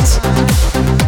lights.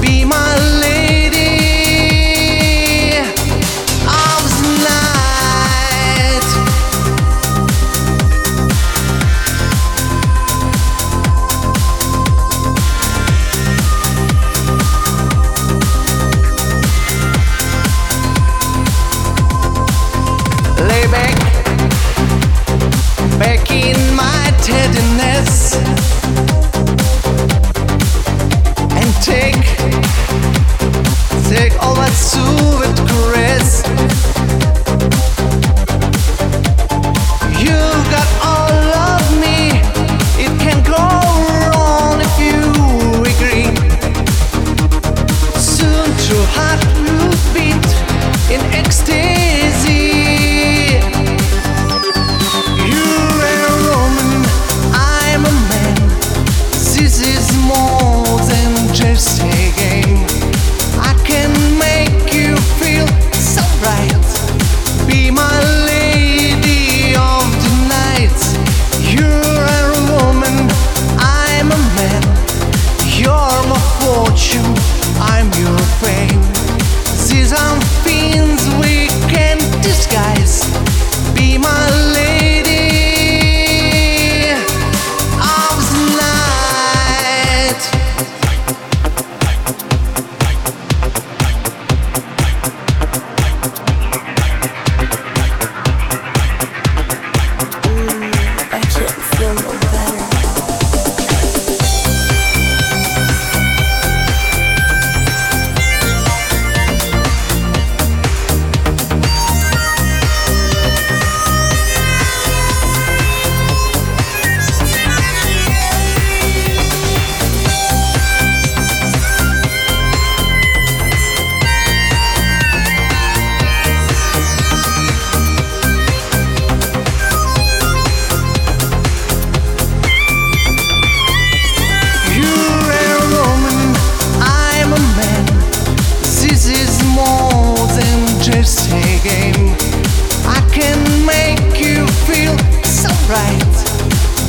Be my